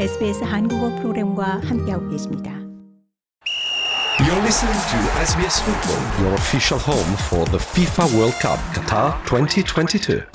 SBS 한국어 프로그램과 함께하고 계십니다. You're listening to SBS Football, your official home for the FIFA World Cup Qatar 2022.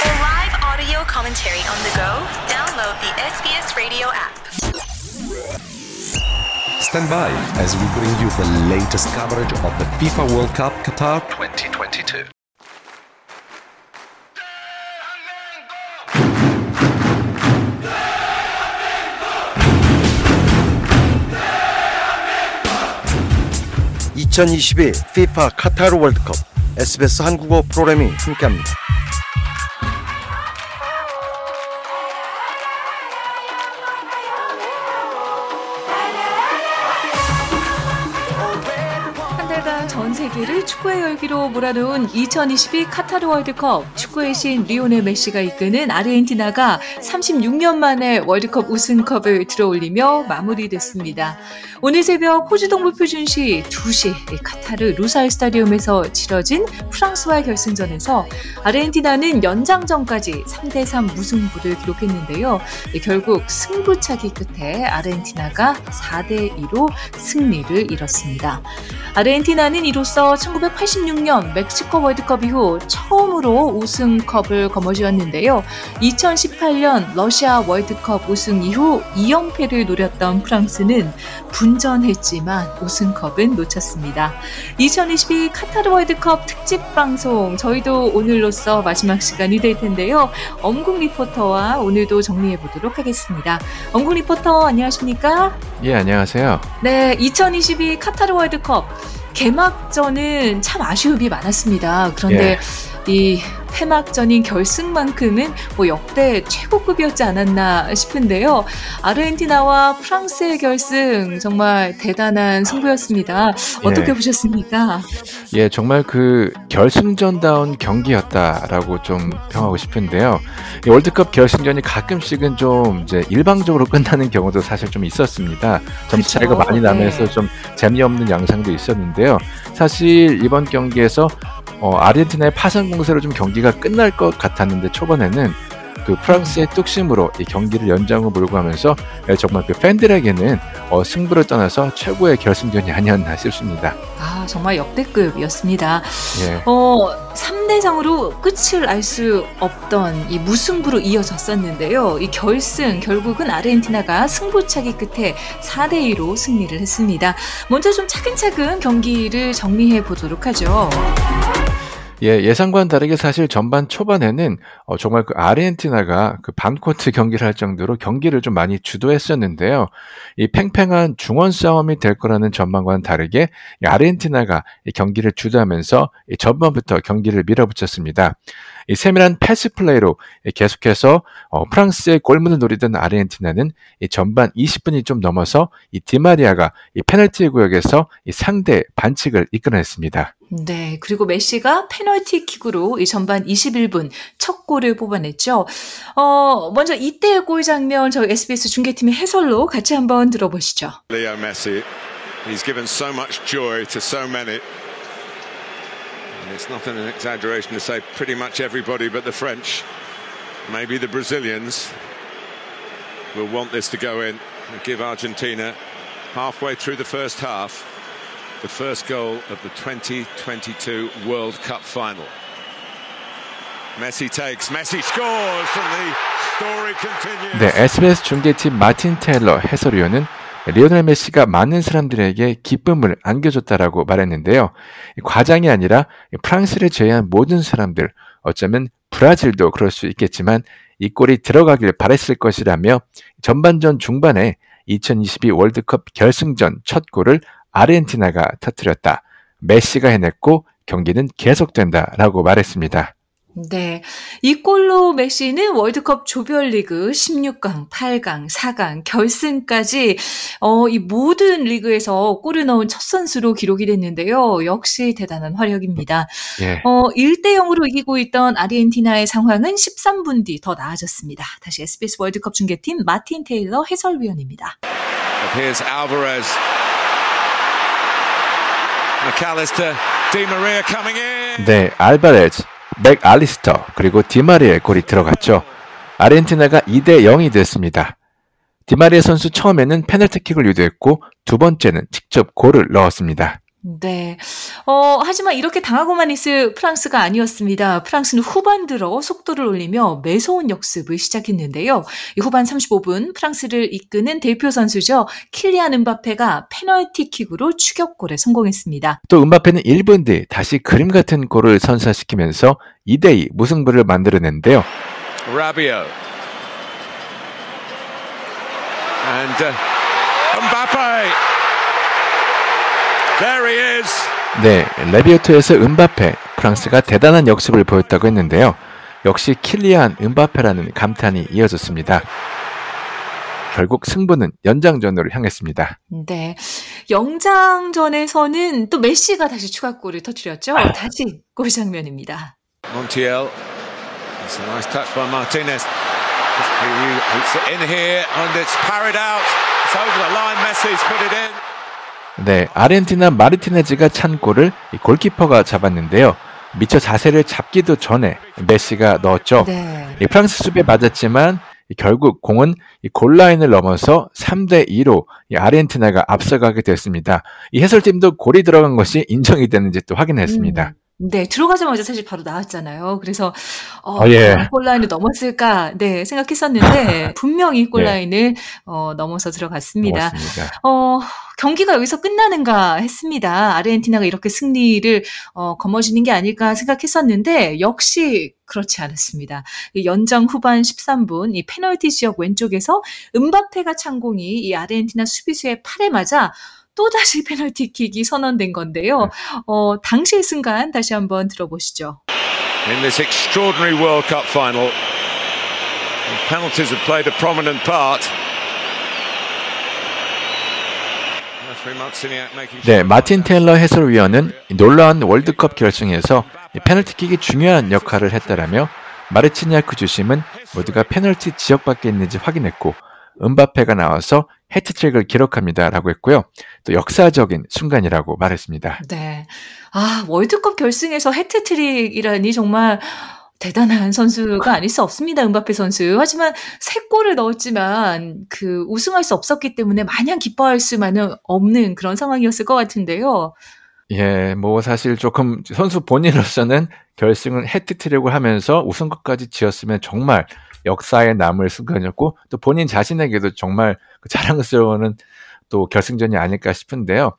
For live audio commentary on the go, download the SBS Radio app. Stand by as we bring you the latest coverage of the FIFA World Cup Qatar 2022. (2022) FIFA 카타르 월드컵 SBS 한국어 프로그램이 함께합니다. 전 세계를 축구의 열기로 몰아넣은 2022 카타르 월드컵 축구의 신 리오넬 메시가 이끄는 아르헨티나가 36년 만에 월드컵 우승컵을 들어올리며 마무리됐습니다. 오늘 새벽 호주 동부 표준시 2시 카타르 루사일 스타디움에서 치러진 프랑스와의 결승전에서 아르헨티나는 연장전까지 3대3 무승부를 기록했는데요. 결국 승부차기 끝에 아르헨티나가 4대2로 승리를 이뤘습니다. 아르헨티나는 이로써 1986년 멕시코 월드컵 이후 처음으로 우승컵을 거머쥐었는데요. 2018년 러시아 월드컵 우승 이후 2연패를 노렸던 프랑스는 분전했지만 우승컵은 놓쳤습니다. 2022 카타르 월드컵 특집 방송 저희도 오늘로써 마지막 시간이 될 텐데요. 엄국 리포터와 오늘도 정리해 보도록 하겠습니다. 엄국 리포터 안녕하십니까? 예, 안녕하세요. 네, 2022 카타르 월드컵 개막전은 참 아쉬움이 많았습니다. 그런데 이 폐막전인 결승만큼은 뭐 역대 최고급이었지 않았나 싶은데요. 아르헨티나와 프랑스의 결승 정말 대단한 승부였습니다. 어떻게 예. 보셨습니까? 예, 정말 그 결승전다운 경기였다라고 좀 평하고 싶은데요. 이 월드컵 결승전이 가끔씩은 좀 이제 일방적으로 끝나는 경우도 사실 좀 있었습니다. 점수 차이가. 많이 나면서 네. 좀 재미없는 양상도 있었는데요. 사실 이번 경기에서 어, 아르헨티나의 파산 공세로 좀 경기가 끝날 것 같았는데 초반에는 그 프랑스의 뚝심으로 이 경기를 연장으로 몰고 가면서 예, 정말 그 팬들에게는 어, 승부를 떠나서 최고의 결승전이 아니었나 싶습니다. 아, 정말 역대급이었습니다. 예. 어, 3대 0으로 끝을 알 수 없던 이 무승부로 이어졌었는데요. 이 결승, 결국은 아르헨티나가 승부차기 끝에 4대 2로 승리를 했습니다. 먼저 좀 차근차근 경기를 정리해 보도록 하죠. 예, 예상과는 다르게 사실 전반 초반에는 어, 정말 그 아르헨티나가 그 반코트 경기를 할 정도로 경기를 좀 많이 주도했었는데요. 이 팽팽한 중원 싸움이 될 거라는 전망과는 다르게 이 아르헨티나가 이 경기를 주도하면서 이 전반부터 경기를 밀어붙였습니다. 이 세밀한 패스 플레이로 이 계속해서 어, 프랑스의 골문을 노리던 아르헨티나는 이 전반 20분이 좀 넘어서 이 디마리아가 이 페널티 구역에서 이 상대 반칙을 이끌어냈습니다. 네, 그리고 메시가 페널티 킥으로 이 전반 21분 첫 골을 뽑아냈죠. 어, 먼저 이때의 골 장면 저희 SBS 중계팀의 해설로 같이 한번 들어보시죠. Leo Messi. He's given so much joy to so many. And it's not an exaggeration to say pretty much everybody but the French, maybe the Brazilians, will want this to go in and give Argentina halfway through the first half the first goal of the 2022 World Cup final. Messi takes, Messi scores, and the story continues. 네, SBS 중계팀 마틴 테일러 해설위원은 리오넬 메시가 많은 사람들에게 기쁨을 안겨줬다라고 말했는데요. 이 과장이 아니라 프랑스를 제외한 모든 사람들, 어쩌면 브라질도 그럴 수 있겠지만 이 골이 들어가길 바랬을 것이라며 전반전 중반에 2022 월드컵 결승전 첫 골을 아르헨티나가 터뜨렸다. 메시가 해냈고 경기는 계속된다라고 말했습니다. 네. 이 골로 메시는 월드컵 조별리그 16강, 8강, 4강, 결승까지 어, 이 모든 리그에서 골을 넣은 첫 선수로 기록이 됐는데요. 역시 대단한 활약입니다. 예. 어, 1대 0으로 이기고 있던 아르헨티나의 상황은 13분 뒤 더 나아졌습니다. 다시 SBS 월드컵 중계팀 마틴 테일러 해설위원입니다. Here's Alvarez. McAllister, Di Maria coming in. 네, 알바레즈, 맥 알리스터 그리고 디마리의 골이 들어갔죠. 아르헨티나가 2대 0이 됐습니다. 디마리아 선수 처음에는 페널티킥을 유도했고 두 번째는 직접 골을 넣었습니다. 네. 어, 하지만 이렇게 당하고만 있을 프랑스가 아니었습니다. 프랑스는 후반 들어 속도를 올리며 매서운 역습을 시작했는데요. 이 후반 35분 프랑스를 이끄는 대표 선수죠. 킬리안 은바페가 페널티킥으로 추격골에 성공했습니다. 또 은바페는 1분 뒤 다시 그림 같은 골을 선사시키면서 2대2 무승부를 만들어낸데요. Rabiot. And uh, Mbappe. There he is. 네, 레비오토에서 은바페, 프랑스가 대단한 역습을 보였다고 했는데요. 역시 킬리안 은바페라는 감탄이 이어졌습니다. 결국 승부는 연장전으로 향했습니다. 네. 영장전에서는 또 메시가 다시 추가골을 터뜨렸죠. 다시 골 장면입니다. Montiel. It's a nice touch by Martinez. It's in here and it's parried out. It's over the line. Messi's put it in. 네, 아르헨티나 마르티네즈가 찬 골을 이 골키퍼가 잡았는데요. 미처 자세를 잡기도 전에 메시가 넣었죠. 네. 이 프랑스 수비에 맞았지만 이 결국 공은 이 골라인을 넘어서 3대 2로 이 아르헨티나가 앞서가게 됐습니다. 이 해설팀도 골이 들어간 것이 인정이 되는지 또 확인했습니다. 음. 네, 들어가자마자 사실 바로 나왔잖아요. 그래서 어, 어, 예. 과연 골라인을 넘었을까, 네 생각했었는데 분명히 골라인을 어, 넘어서 들어갔습니다. 고맙습니다. 어, 경기가 여기서 끝나는가 했습니다. 아르헨티나가 이렇게 승리를 어, 거머쥐는 게 아닐까 생각했었는데 역시 그렇지 않았습니다. 이 연장 후반 13분 이 페널티 지역 왼쪽에서 은바페가 찬 공이 이 아르헨티나 수비수의 팔에 맞아 또다시 페널티킥이 선언된 건데요. 어, 당시의 순간 다시 한번 들어보시죠. In this extraordinary World Cup final, penalties have played a prominent part. 네, 마틴 테일러 해설위원은 이 놀라운 월드컵 결승에서 이 페널티킥이 중요한 역할을 했다라며 마르치니아크 주심은 모두가 페널티 지역 밖에 있는지 확인했고 은바페가 나와서 해트트릭을 기록합니다라고 했고요. 또 역사적인 순간이라고 말했습니다. 네. 아, 월드컵 결승에서 해트트릭이라니 정말 대단한 선수가 아닐 수 없습니다. 은바페 선수. 하지만 세 골을 넣었지만 그 우승할 수 없었기 때문에 마냥 기뻐할 수만은 없는 그런 상황이었을 것 같은데요. 예, 뭐 사실 조금 선수 본인으로서는 결승을 해트트릭을 하면서 우승컵까지 지었으면 정말 역사에 남을 순간이었고 또 본인 자신에게도 정말 그 자랑스러운 또 결승전이 아닐까 싶은데요.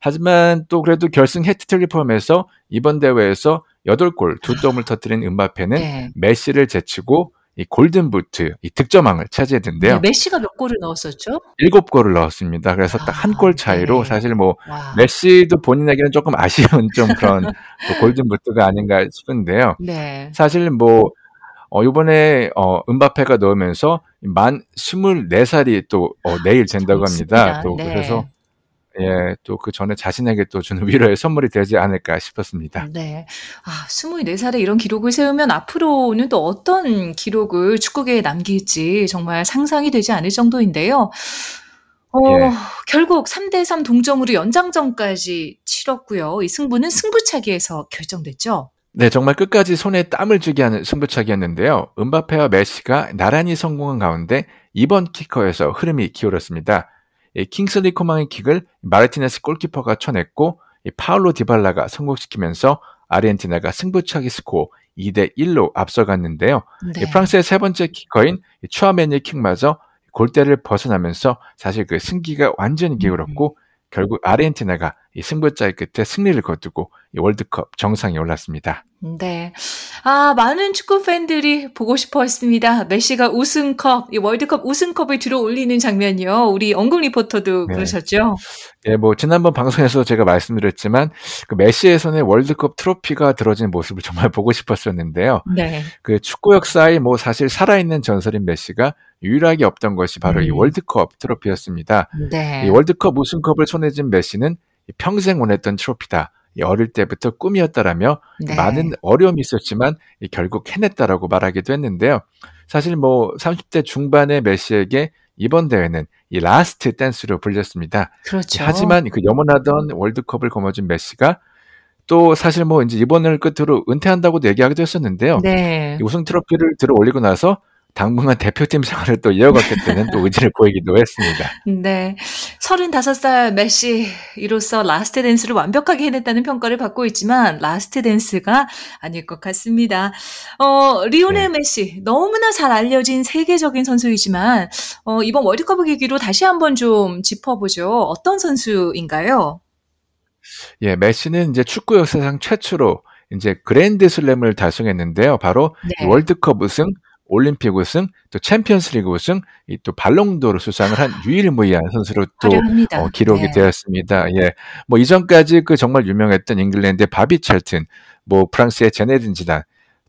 하지만 또 그래도 결승 해트트릭을 포함해서 이번 대회에서 8골 두 점을 터뜨린 은바페는 네. 메시를 제치고 이 골든 부트, 이 득점왕을 차지했는데요. 네, 메시가 몇 골을 넣었었죠? 일곱 골을 넣었습니다. 그래서 딱한 아, 골 차이로 네. 사실 뭐 와. 메시도 본인에게는 조금 아쉬운 좀 그런 또 골든 부트가 아닌가 싶은데요. 네. 사실 뭐 어, 이번에 어, 은바페가 넣으면서 만 24살이 또 어, 내일 된다고 합니다. 또 네. 그래서 예, 또 그 전에 자신에게 또 주는 위로의 선물이 되지 않을까 싶었습니다. 네. 아, 24살에 이런 기록을 세우면 앞으로는 또 어떤 기록을 축구계에 남길지 정말 상상이 되지 않을 정도인데요. 어, 예. 결국 3대3 동점으로 연장전까지 치렀고요. 이 승부는 승부차기에서 결정됐죠. 네, 정말 끝까지 손에 땀을 쥐게 하는 승부차기였는데요. 음바페와 메시가 나란히 성공한 가운데 이번 키커에서 흐름이 기울었습니다. 이 킹슬리 코망의 킥을 마르티네스 골키퍼가 쳐냈고 이 파울로 디발라가 성공시키면서 아르헨티나가 승부차기 스코어 2대 1로 앞서갔는데요. 네. 이 프랑스의 세 번째 키커인 이 추아메니의 킥마저 골대를 벗어나면서 사실 그 승기가 완전히 기울었고 결국 아르헨티나가 이 승부차기 끝에 승리를 거두고 이 월드컵 정상에 올랐습니다. 네. 아, 많은 축구 팬들이 보고 싶어 했습니다. 메시가 우승컵, 이 월드컵 우승컵을 들어 올리는 장면이요. 우리 언국 리포터도 네. 그러셨죠? 예, 뭐 지난번 방송에서 제가 말씀드렸지만 그 메시의 손에 월드컵 트로피가 들어진 모습을 정말 보고 싶었었는데요. 네. 그 축구 역사의 뭐 사실 살아있는 전설인 메시가 유일하게 없던 것이 바로 이 음. 월드컵 트로피였습니다. 네. 이 월드컵 우승컵을 손에 쥔 메시는 이 평생 원했던 트로피다. 이 어릴 때부터 꿈이었다라며 네. 많은 어려움이 있었지만 이 결국 해냈다라고 말하기도 했는데요. 사실 뭐 30대 중반의 메시에게 이번 대회는 이 라스트 댄스로 불렸습니다. 그렇죠. 하지만 그 염원하던 월드컵을 거머쥔 메시가 또 사실 뭐 이제 이번을 끝으로 은퇴한다고도 얘기하기도 했었는데요. 네. 우승 트로피를 들어 올리고 나서 당분간 대표팀 생활을 또 이어가겠다는 또 의지를 보이기도 했습니다. 네. 35살 메시 이로써 라스트 댄스를 완벽하게 해냈다는 평가를 받고 있지만 라스트 댄스가 아닐 것 같습니다. 어, 리오넬 네. 메시 너무나 잘 알려진 세계적인 선수이지만 어, 이번 월드컵을 계기로 다시 한번 좀 짚어보죠. 어떤 선수인가요? 예, 메시는 이제 축구 역사상 최초로 이제 그랜드 슬램을 달성했는데요. 바로 네. 월드컵 우승, 올림픽 우승, 또 챔피언스리그 우승, 또 발롱도르 수상을 한 유일무이한 선수로 또 어, 기록이 네. 되었습니다. 예, 뭐 이전까지 그 정말 유명했던 잉글랜드의 바비 찰튼, 뭐 프랑스의 지네딘 지단,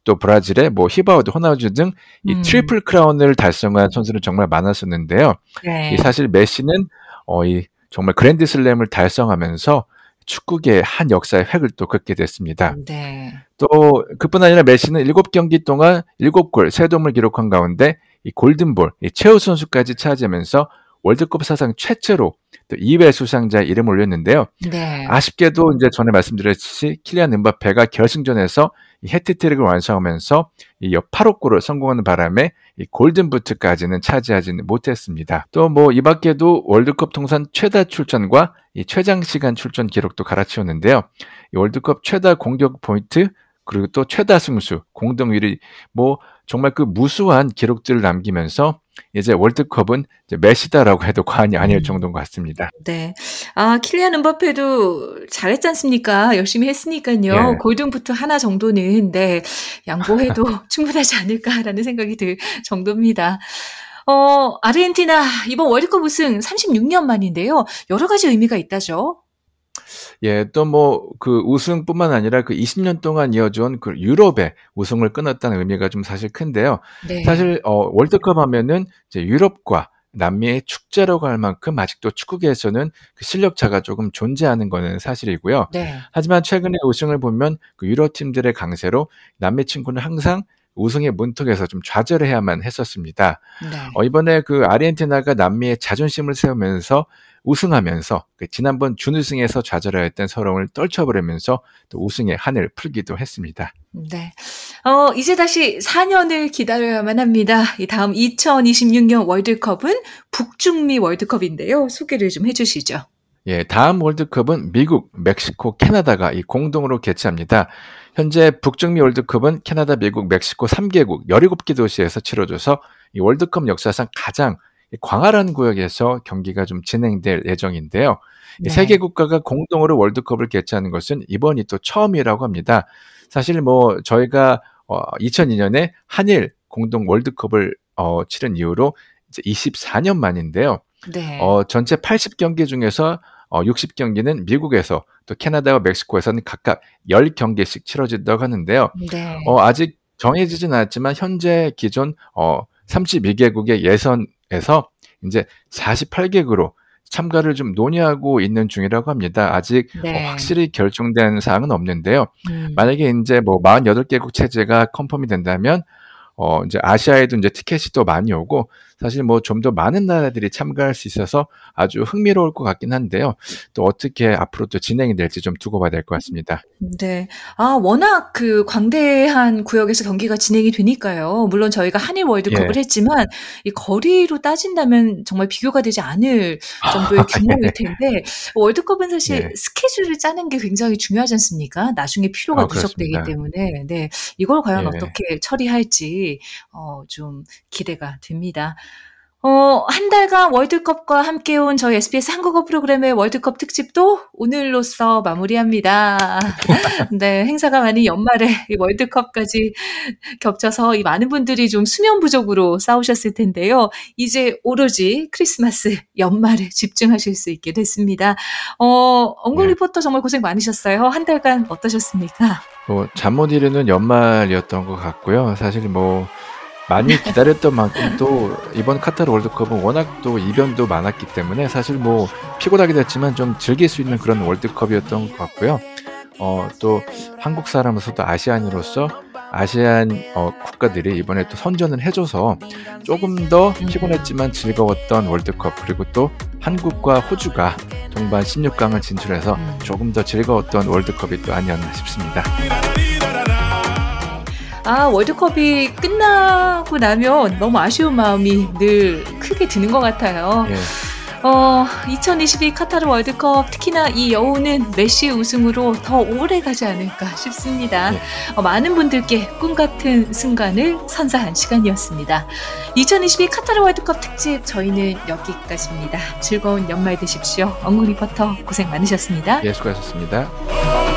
또 브라질의 뭐 히바우드, 호나우두 등이 음. 트리플 크라운을 달성한 선수는 정말 많았었는데요. 네. 이 사실 메시는 어, 이 정말 그랜드슬램을 달성하면서 축구계 한 역사의 획을 또 긋게 됐습니다. 네. 또 그뿐 아니라 메시는 7경기 동안 7골, 3도움을 기록한 가운데 이 골든볼, 이 최우 선수까지 차지하면서 월드컵 사상 최초로 또 2회 수상자의 이름을 올렸는데요. 네. 아쉽게도 이제 전에 말씀드렸듯이 킬리안 은바페가 결승전에서 이 해트트릭을 완성하면서 이 8호 골을 성공하는 바람에 이 골든부트까지는 차지하지는 못했습니다. 또 뭐 이 밖에도 월드컵 통산 최다 출전과 이 최장 시간 출전 기록도 갈아치웠는데요. 이 월드컵 최다 공격 포인트 그리고 또 최다 승수, 공동 1위 뭐 정말 그 무수한 기록들을 남기면서 이제 월드컵은 이제 메시다라고 해도 과언이 아닐 음. 정도인 것 같습니다. 네. 아, 킬리안 은바페도 잘했지 않습니까? 열심히 했으니까요. 예. 골든부트 하나 정도는 네, 양보해도 충분하지 않을까라는 생각이 들 정도입니다. 어, 아르헨티나 이번 월드컵 우승 36년 만인데요. 여러 가지 의미가 있다죠. 예, 또 뭐 그 우승뿐만 아니라 그 20년 동안 이어져온 그 유럽의 우승을 끊었다는 의미가 좀 사실 큰데요. 네. 사실 어 월드컵 하면은 이제 유럽과 남미의 축제라고 할 만큼 아직도 축구계에서는 그 실력차가 조금 존재하는 것은 사실이고요. 네. 하지만 최근에 우승을 보면 그 유럽 팀들의 강세로 남미 친구는 항상 우승의 문턱에서 좀 좌절해야만 했었습니다. 네. 어, 이번에 그 아르헨티나가 남미의 자존심을 세우면서 우승하면서 그 지난번 준우승에서 좌절하였던 서러움을 떨쳐버리면서 또 우승의 한을 풀기도 했습니다. 네. 어, 이제 다시 4년을 기다려야만 합니다. 이 다음 2026년 월드컵은 북중미 월드컵인데요. 소개를 좀 해주시죠. 예, 다음 월드컵은 미국, 멕시코, 캐나다가 이 공동으로 개최합니다. 현재 북중미 월드컵은 캐나다, 미국, 멕시코 3개국 17개 도시에서 치러져서 이 월드컵 역사상 가장 광활한 구역에서 경기가 좀 진행될 예정인데요. 네. 세계 국가가 공동으로 월드컵을 개최하는 것은 이번이 또 처음이라고 합니다. 사실 뭐 저희가 어 2002년에 한일 공동 월드컵을 어 치른 이후로 이제 24년 만인데요. 네. 어 전체 80경기 중에서 어 60경기는 미국에서 또 캐나다와 멕시코에서는 각각 10경기씩 치러진다고 하는데요. 네. 어 아직 정해지진 않았지만 현재 기존 어 32개국의 예선 에서 이제 48개국으로 참가를 좀 논의하고 있는 중이라고 합니다. 아직 뭐 네. 어, 확실히 결정된 사항은 없는데요. 음. 만약에 이제 뭐 48개국 체제가 confirm이 된다면 어, 이제 아시아에도 이제 티켓이 또 많이 오고 사실 뭐 좀 더 많은 나라들이 참가할 수 있어서 아주 흥미로울 것 같긴 한데요. 또 어떻게 앞으로 또 진행이 될지 좀 두고 봐야 될 것 같습니다. 네. 아, 워낙 그 광대한 구역에서 경기가 진행이 되니까요. 물론 저희가 한일 월드컵을 예. 했지만 이 거리로 따진다면 정말 비교가 되지 않을 정도의 규모일 텐데 월드컵은 사실 예. 스케줄을 짜는 게 굉장히 중요하지 않습니까? 나중에 피로가 아, 누적되기 때문에 네. 이걸 과연 예. 어떻게 처리할지 어, 좀 기대가 됩니다. 어, 한 달간 월드컵과 함께 온 저희 SBS 한국어 프로그램의 월드컵 특집도 오늘로써 마무리합니다. 네, 행사가 많이 연말에 월드컵까지 겹쳐서 이 많은 분들이 좀 수면 부족으로 싸우셨을 텐데요. 이제 오로지 크리스마스 연말에 집중하실 수 있게 됐습니다. 어, 엉글 네. 리포터 정말 고생 많으셨어요. 한 달간 어떠셨습니까? 뭐, 잠 못 이루는 연말이었던 것 같고요. 사실 뭐, 많이 기다렸던 만큼 또 이번 카타르 월드컵은 워낙 또 이변도 많았기 때문에 사실 뭐 피곤하기도 했지만 좀 즐길 수 있는 그런 월드컵이었던 것 같고요. 어, 또 한국 사람으로서도 아시안으로서 아시안 어, 국가들이 이번에 또 선전을 해줘서 조금 더 피곤했지만 즐거웠던 월드컵 그리고 또 한국과 호주가 종반 16강을 진출해서 음. 조금 더 즐거웠던 월드컵이 또 아니었나 싶습니다. 아, 월드컵이 끝나고 나면 너무 아쉬운 마음이 늘 크게 드는 것 같아요. 예. 어, 2022 카타르 월드컵 특히나 이 여우는 메시 우승으로 더 오래 가지 않을까 싶습니다. 네. 어, 많은 분들께 꿈 같은 순간을 선사한 시간이었습니다. 2022 카타르 월드컵 특집 저희는 여기까지입니다. 즐거운 연말 되십시오. 엉궁 리포터 고생 많으셨습니다. 예, 수고하셨습니다.